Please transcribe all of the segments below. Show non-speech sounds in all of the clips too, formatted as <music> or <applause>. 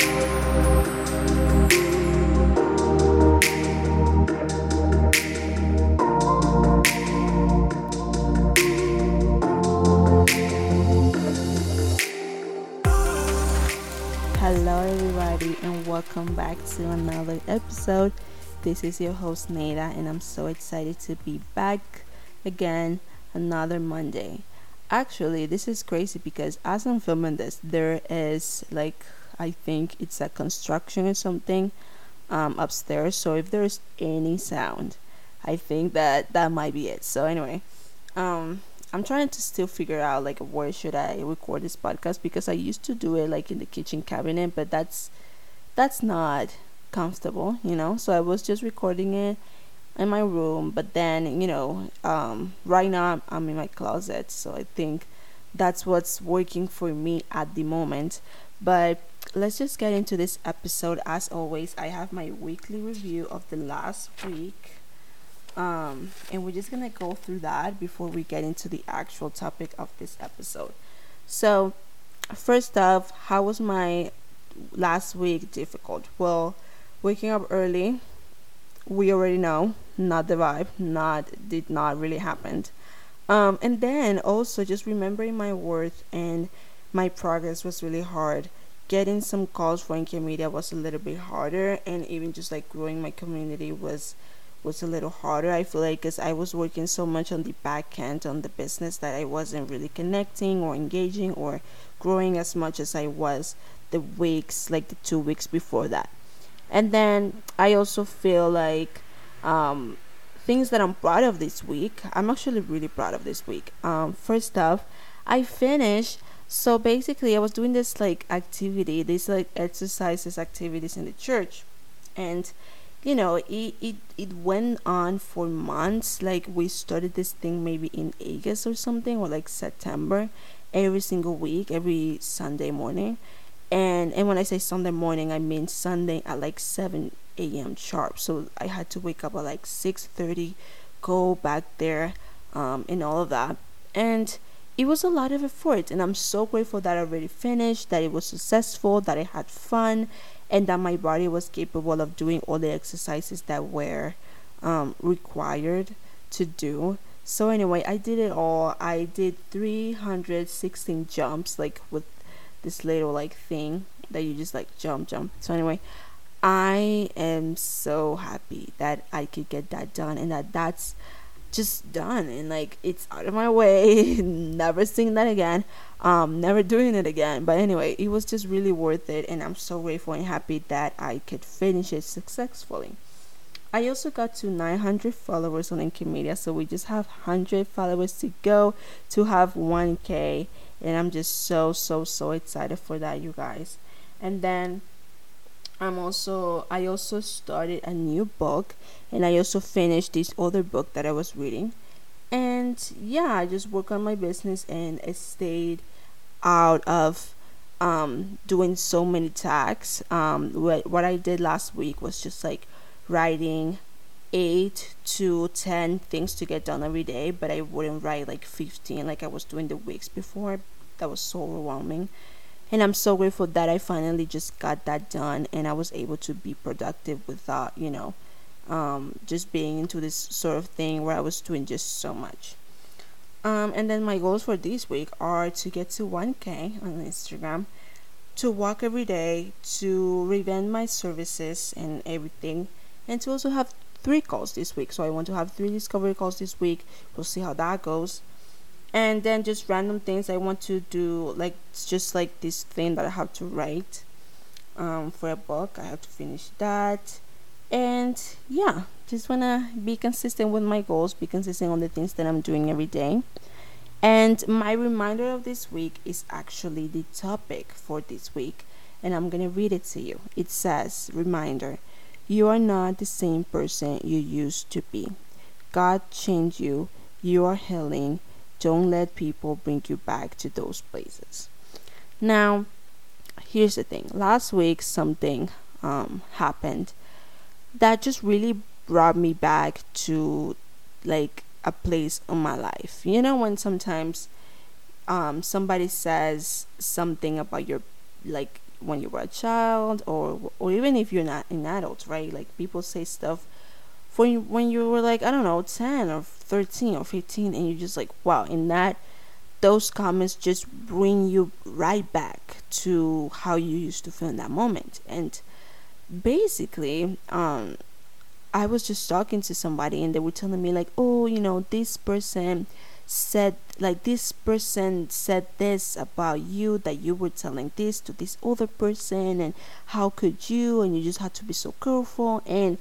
Hello, everybody, and welcome back to another episode. This is your host, Neida, and I'm so excited to be back again another Monday. Actually, this is crazy because as I'm filming this, there is like I think it's a construction or something um, upstairs. So if there's any sound, I think that that might be it. So anyway, um, I'm trying to still figure out like where should I record this podcast because I used to do it like in the kitchen cabinet, but that's that's not comfortable, you know. So I was just recording it in my room, but then you know, um, right now I'm, I'm in my closet, so I think that's what's working for me at the moment. But let's just get into this episode. As always, I have my weekly review of the last week um, and we're just gonna go through that before we get into the actual topic of this episode. So, first off, how was my last week difficult? Well, waking up early, we already know, not the vibe, not did not really happen. Um, and then also just remembering my worth and my progress was really hard. Getting some calls for NK Media was a little bit harder, and even just like growing my community was was a little harder. I feel like because I was working so much on the back end on the business that I wasn't really connecting or engaging or growing as much as I was the weeks, like the two weeks before that. And then I also feel like um, things that I'm proud of this week. I'm actually really proud of this week. Um, first off, I finished. So basically, I was doing this like activity, these like exercises activities in the church, and you know it, it it went on for months. Like we started this thing maybe in august or something or like september every single week every sunday morning. And and when i say sunday morning i mean sunday at like 7 a.m sharp. So i had to wake up at like 6.30 go back there um, and all of that. And it was a lot of effort and i'm so grateful that i already finished that it was successful that i had fun and that my body was capable of doing all the exercises that were um, required to do. So anyway, I did it all. I did 316 jumps like with this little like thing that you just like jump jump. So anyway, I am so happy that I could get that done and that that's just done and like it's out of my way. <laughs> Never seeing that again um, never doing it again. But anyway, it was just really worth it, and I'm so grateful and happy that I could finish it successfully. I also got to 900 followers on NK Media, so we just have 100 followers to go to have 1K, and I'm just so so so excited for that, you guys. And then I'm also I also started a new book, and I also finished this other book that I was reading. And yeah i just work on my business and i stayed out of um, doing so many tasks. Um, what, what i did last week was just like writing eight to ten things to get done every day but i wouldn't write like 15 like i was doing the weeks before. That was so overwhelming and i'm so grateful that i finally just got that done and i was able to be productive without you know um, just being into this sort of thing where I was doing just so much. Um, and then my goals for this week are to get to 1K on Instagram, to walk every day, to revamp my services and everything, and to also have three calls this week. So I want to have three discovery calls this week. We'll see how that goes. And then just random things I want to do, like just like this thing that I have to write um, for a book. I have to finish that. And yeah just want to be consistent with my goals be consistent on the things that i'm doing every day. And my reminder of this week is actually the topic for this week and i'm to read it to you. It says reminder you are not the same person you used to be. God changed you. You are healing don't let people bring you back to those places. Now here's the thing. Last week something um, happened that just really brought me back to like a place in my life. You know when sometimes um somebody says something about your like when you were a child or or even if you're not an adult right? Like people say stuff you when you were like i don't know 10 or 13 or 15 and you're just like wow and that those comments just bring you right back to how you used to feel in that moment. And basically um i was just talking to somebody and they were telling me like oh you know this person said like this person said this about you that you were telling this to this other person and how could you? And you just had to be so careful and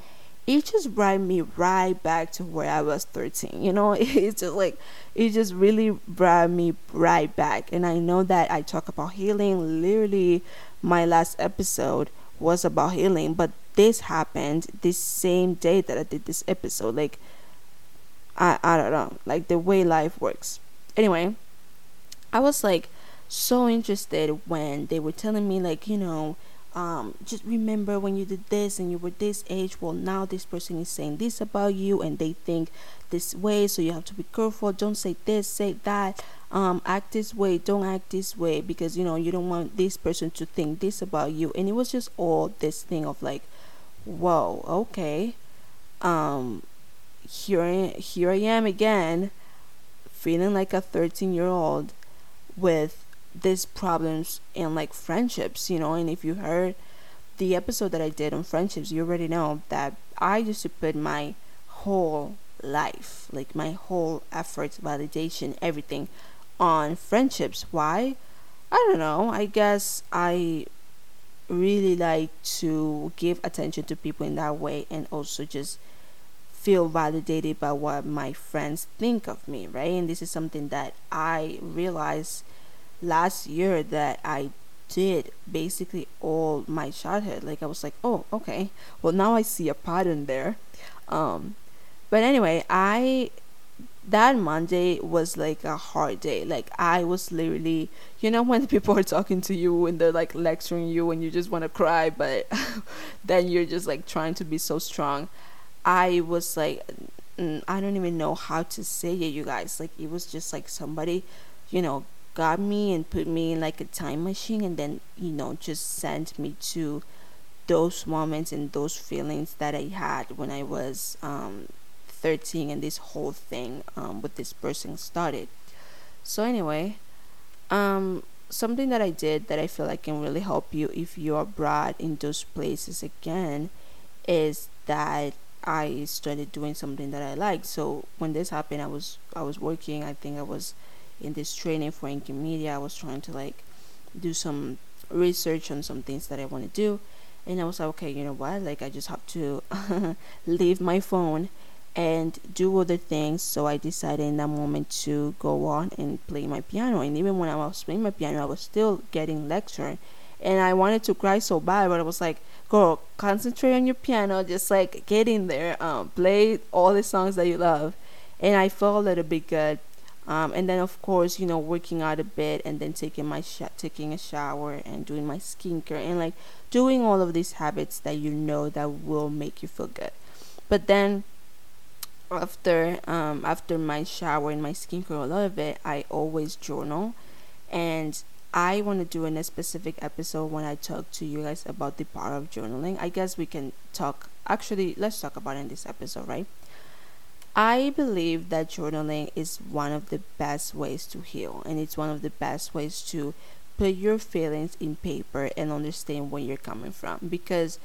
it just brought me right back to where I was 13. You know, <laughs> it's just like, it just really brought me right back. And I know that I talk about healing. Literally, my last episode was about healing, but this happened this same day that I did this episode. Like, I, I don't know, like the way life works. Anyway, I was like so interested when they were telling me, like, you know, um, just remember when you did this and you were this age well now this person is saying this about you and they think this way so you have to be careful. Don't say this say that. Um, act this way. Don't act this way because you know you don't want this person to think this about you. And it was just all this thing of like whoa okay. Um here here I am again feeling like a 13 year old with these problems in like friendships, you know. And if you heard the episode that I did on friendships, you already know that I used to put my whole life, like my whole efforts, validation, everything on friendships. Why? I don't know. I guess I really like to give attention to people in that way and also just feel validated by what my friends think of me, right? And this is something that I realize last year that I did basically all my childhood. Like I was like, oh, okay. Well, now I see a pattern there. Um, but anyway, I that Monday was like a hard day. Like I was literally, you know, when <laughs> people are talking to you and they're like lecturing you and you just want to cry, but <laughs> then you're just like trying to be so strong. I was like, I don't even know how to say it, you guys. Like it was just like somebody, you know, got me and put me in like a time machine and then you know just sent me to those moments and those feelings that I had when I was um, 13 and this whole thing um, with this person started. So anyway, um, something that I did that I feel like can really help you if you are brought in those places again is that I started doing something that I like. So when this happened, I was I was working. I think I was in this training for NK Media, I was trying to like do some research on some things that I want to do. And I was like, okay, you know what? Like, I just have to <laughs> leave my phone and do other things. So I decided in that moment to go on and play my piano. And even when I was playing my piano, I was still getting lectured. And I wanted to cry so bad, but I was like, girl, concentrate on your piano. Just like get in there, um, play all the songs that you love. And I felt a little bit good um, and then of course you know working out a bit and then taking my sh- taking a shower and doing my skincare and like doing all of these habits that you know that will make you feel good. But then after um, after my shower and my skincare a lot of it i always journal. And i want to do in a specific episode when i talk to you guys about the power of journaling. I guess we can talk actually let's talk about in this episode right I believe that journaling is one of the best ways to heal, and it's one of the best ways to put your feelings in paper and understand where you're coming from. Because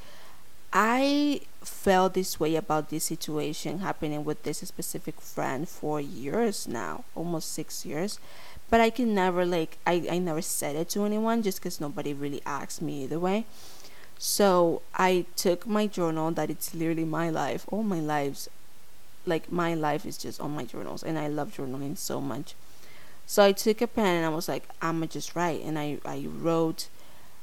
I felt this way about this situation happening with this specific friend for years now, almost six years. But I can never, like, I, I never said it to anyone just because nobody really asked me either way. So I took my journal, that it's literally my life, all my lives like my life is just on my journals and I love journaling so much. So I took a pen and I was like, I'ma just write. And I, I wrote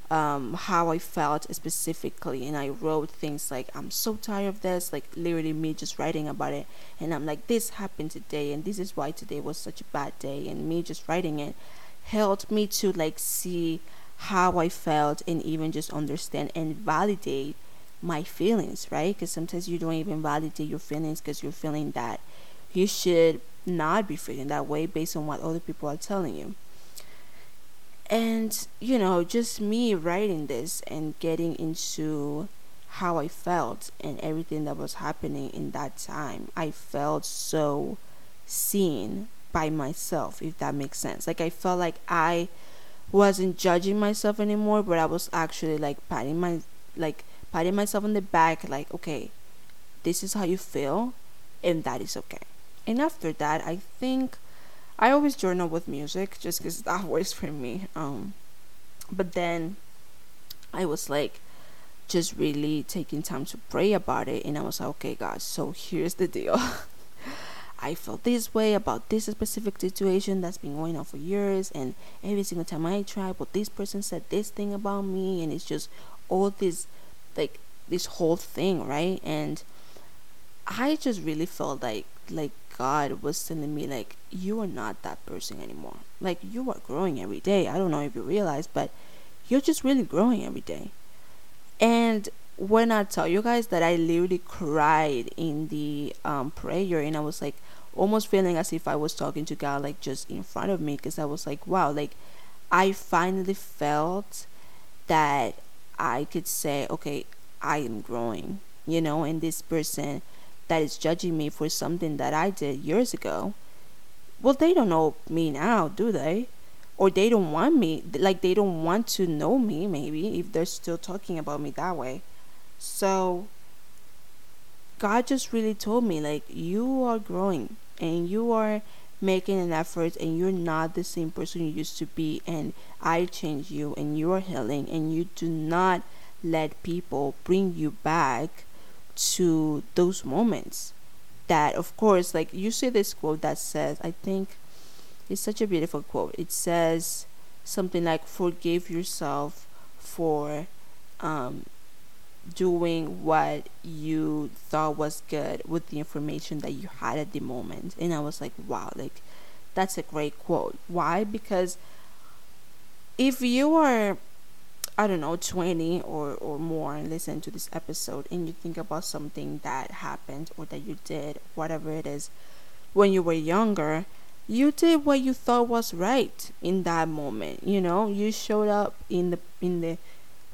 um, how I felt specifically. And I wrote things like I'm so tired of this, like literally me just writing about it. And I'm like this happened today and this is why today was such a bad day. And me just writing it helped me to like see how I felt and even just understand and validate my feelings, right? Because sometimes you don't even validate your feelings because you're feeling that you should not be feeling that way based on what other people are telling you. and you know just me writing this and getting into how I felt and everything that was happening in that time I felt so seen by myself if that makes sense like I felt like I wasn't judging myself anymore but I was actually like patting my like patting myself on the back like okay this is how you feel and that is okay and after that I think I always journal with music just because that works for me. Um, but then I was like, just really taking time to pray about it, and I was like, okay, God, so here's the deal. <laughs> I felt this way about this specific situation that's been going on for years, and every single time I try, but this person said this thing about me, and it's just all this, like, this whole thing, right? And I just really felt like, like God was telling me like you are not that person anymore. Like you are growing every day. I don't know if you realize, but you're just really growing every day. And when I tell you guys that I literally cried in the um, prayer and I was like almost feeling as if I was talking to God like just in front of me because I was like wow like I finally felt that I could say okay I am growing you know and this person that is judging me for something that I did years ago, well, they don't know me now, do they? Or they don't want me, like, they don't want to know me, maybe, if they're still talking about me that way. So, God just really told me, like, you are growing and you are making an effort and you're not the same person you used to be and I change you and you are healing and you do not let people bring you back to those moments. That of course like you see this quote that says i think it's such a beautiful quote. It says something like forgive yourself for um, doing what you thought was good with the information that you had at the moment. And i was like wow like that's a great quote. Why? Because if you are I don't know, 20 or, or more and listen to this episode and you think about something that happened or that you did, whatever it is, when you were younger, you did what you thought was right in that moment. You know, you showed up in the in the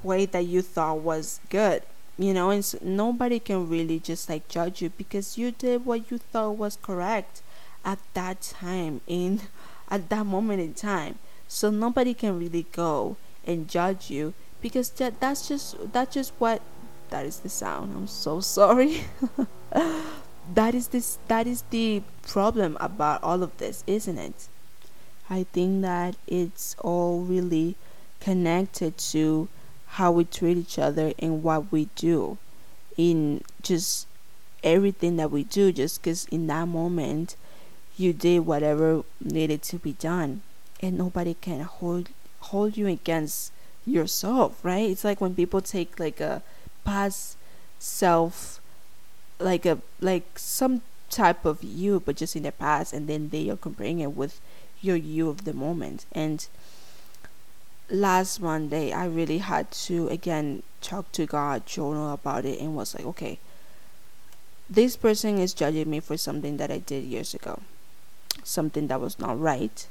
way that you thought was good. You know, and so nobody can really just like judge you because you did what you thought was correct at that time in <laughs> at that moment in time. So nobody can really go and judge you because that that's just that's just what that is the sound. I'm so <laughs> sorry. <laughs> that is this that is the problem about all of this, isn't it? I think that it's all really connected to how we treat each other and what we do in just everything that we do just because in that moment you did whatever needed to be done and nobody can hold hold you against yourself, right? It's like when people take like a past self like a like some type of you but just in the past and then they are comparing it with your you of the moment and last monday i really had to again talk to god journal about it and was like okay this person is judging me for something that i did years ago. Something that was not right.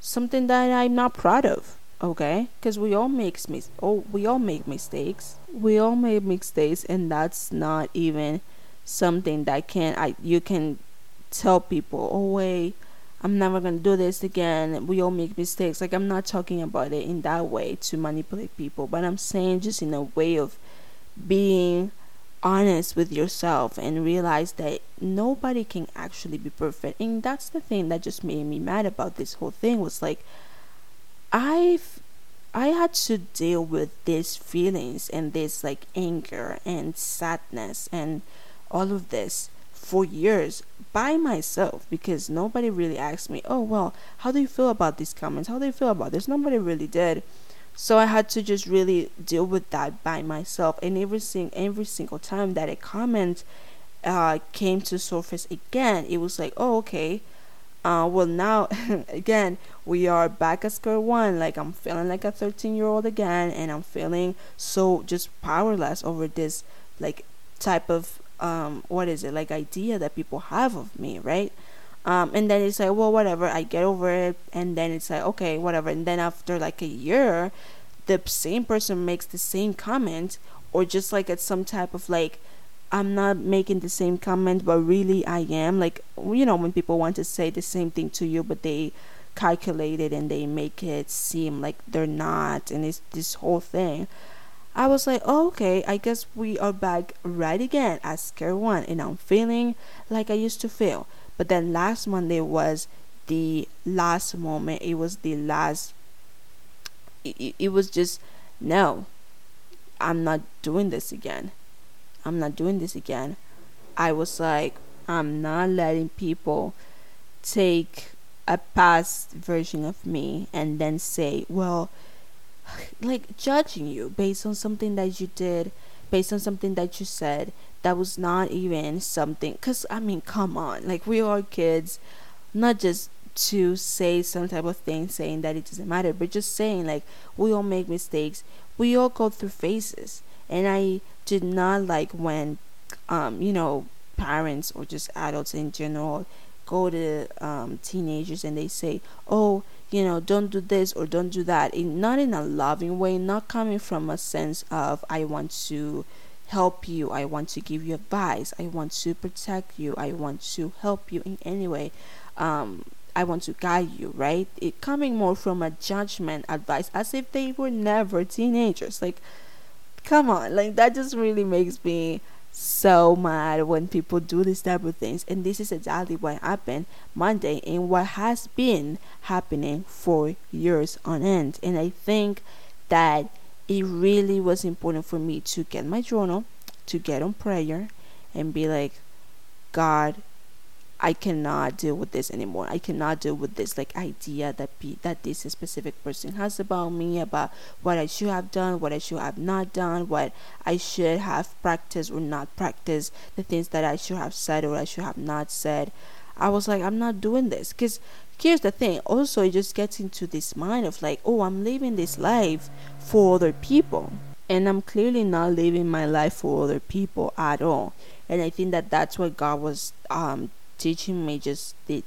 Something that i'm not proud of okay? Because we all make mis- oh we all make mistakes. We all make mistakes and that's not even something that can i you can tell people oh wait i'm never gonna do this again. We all make mistakes. Like i'm not talking about it in that way to manipulate people but i'm saying just in a way of being honest with yourself and realize that nobody can actually be perfect. And that's the thing that just made me mad about this whole thing was like I've I had to deal with these feelings and this like anger and sadness and all of this for years by myself because nobody really asked me, "Oh, well, how do you feel about these comments? How do you feel about this?" Nobody really did. So I had to just really deal with that by myself. And every sing- every single time that a comment uh, came to surface again, it was like, "Oh, okay." uh, well now <laughs> again we are back at square one like i'm feeling like a 13 year old again and i'm feeling so just powerless over this like type of um what is it like idea that people have of me right Um, and then it's like, well, whatever, I get over it. And then it's like, okay, whatever. And then after like a year, the same person makes the same comment, or just like at some type of like, I'm not making the same comment, but really I am. Like, you know, when people want to say the same thing to you, but they calculate it and they make it seem like they're not, and it's this whole thing. I was like, oh, okay, I guess we are back right again at square one, and I'm feeling like I used to feel. But then last Monday was the last moment. It was the last. It, it was just no. I'm not doing this again. I'm not doing this again. I was like, I'm not letting people take a past version of me and then say, well, like judging you based on something that you did, based on something that you said that was not even something. Because, I mean, come on. Like, we are kids, not just to say some type of thing saying that it doesn't matter, but just saying, like, we all make mistakes. We all go through phases. And I did not like when, um, you know, parents or just adults in general go to um, teenagers and they say, "Oh, you know, don't do this or don't do that." In, not in a loving way, not coming from a sense of I want to help you, I want to give you advice, I want to protect you, I want to help you in any way. Um, I want to guide you, right? It coming more from a judgment advice as if they were never teenagers. Like, come on, like that just really makes me so mad when people do these type of things. And this is exactly what happened monday and what has been happening for years on end. And i think that it really was important for me to get my journal to get on prayer and be like god I cannot deal with this anymore. I cannot deal with this like idea that be, that this specific person has about me, about what I should have done, what I should have not done, what I should have practiced or not practiced, the things that I should have said or I should have not said. I was like, I'm not doing this because here's the thing. Also, it just gets into this mind of like, oh, I'm living this life for other people, and I'm clearly not living my life for other people at all. And I think that that's what God was um teaching me just the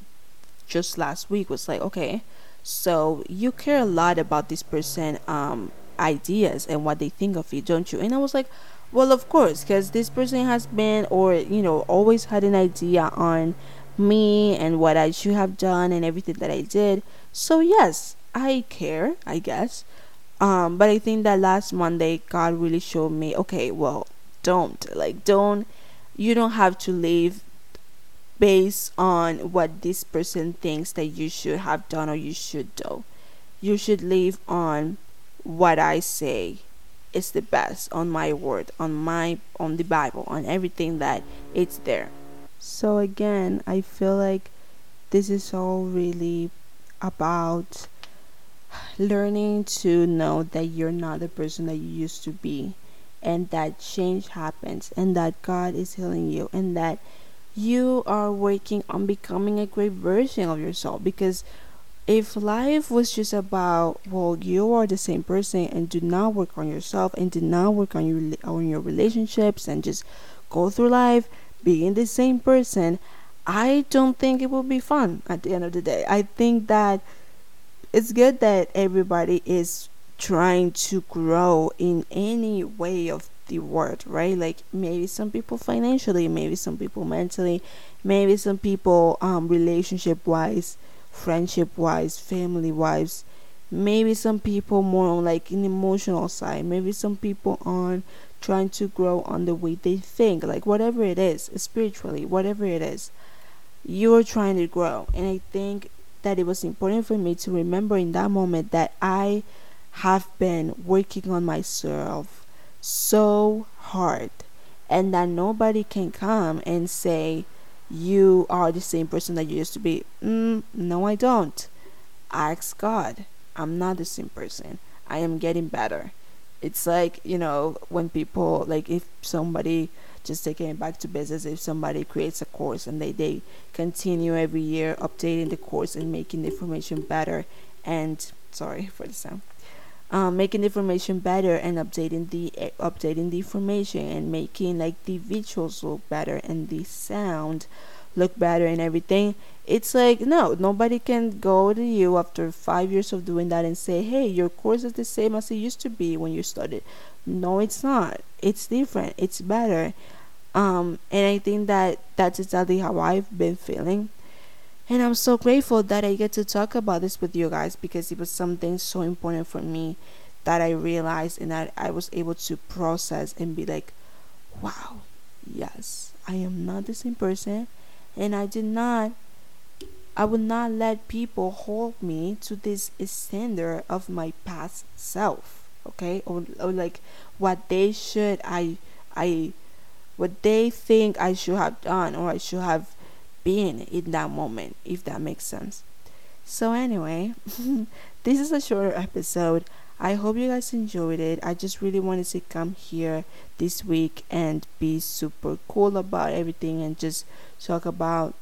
just last week was like okay so you care a lot about this person um ideas and what they think of you don't you? And i was like well of course because this person has been or you know always had an idea on me and what i should have done and everything that i did. So yes i care i guess. Um but i think that last monday god really showed me okay well don't like don't you don't have to leave based on what this person thinks that you should have done or you should do. You should live on what I say is the best on my word, on my on the Bible, on everything that it's there. So again, I feel like this is all really about learning to know that you're not the person that you used to be and that change happens and that God is healing you and that you are working on becoming a great version of yourself. Because if life was just about well you are the same person and do not work on yourself and do not work on your on your relationships and just go through life being the same person i don't think it will be fun at the end of the day. I think that it's good that everybody is trying to grow in any way of the word, right? Like maybe some people financially, maybe some people mentally, maybe some people um relationship wise, friendship wise, family wise, maybe some people more on like an emotional side, maybe some people on trying to grow on the way they think, like whatever it is, spiritually, whatever it is, you're trying to grow. And I think that it was important for me to remember in that moment that I have been working on myself so hard and that nobody can come and say you are the same person that you used to be. Mm, no, I don't. Ask God. I'm not the same person. I am getting better. It's like, you know, when people, like if somebody, just taking it back to business, if somebody creates a course and they, they continue every year updating the course and making the information better and, sorry for the sound, um, making the information better and updating the uh, updating the information and making like the visuals look better and the sound look better and everything. It's like no nobody can go to you after five years of doing that and say hey your course is the same as it used to be when you started. No it's not. It's different. It's better. Um and i think that that's exactly how i've been feeling and i'm so grateful that i get to talk about this with you guys because it was something so important for me that i realized and that i was able to process and be like wow yes i am not the same person and i did not I would not let people hold me to this standard of my past self, okay? Or, or like what they should I I what they think I should have done or I should have been in that moment, if that makes sense. So anyway, <laughs> this is a shorter episode. I hope you guys enjoyed it. I just really wanted to come here this week and be super cool about everything and just talk about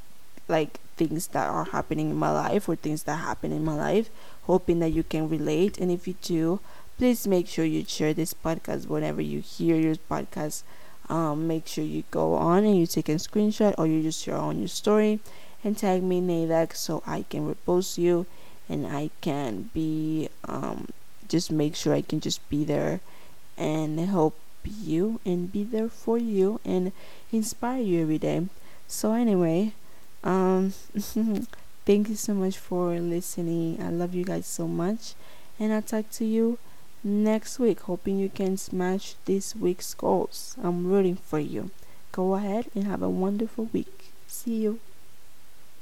like things that are happening in my life or things that happen in my life, hoping that you can relate. And if you do, please make sure you share this podcast whenever you hear your podcast. Um, make sure you go on and you take a screenshot or you just share on your story and tag me neidaak so I can repost you and I can be um, just make sure I can just be there and help you and be there for you and inspire you every day. So anyway, um, <laughs> thank you so much for listening. I love you guys so much, and I'll talk to you next week. Hoping you can smash this week's goals. I'm rooting for you. Go ahead and have a wonderful week. See you.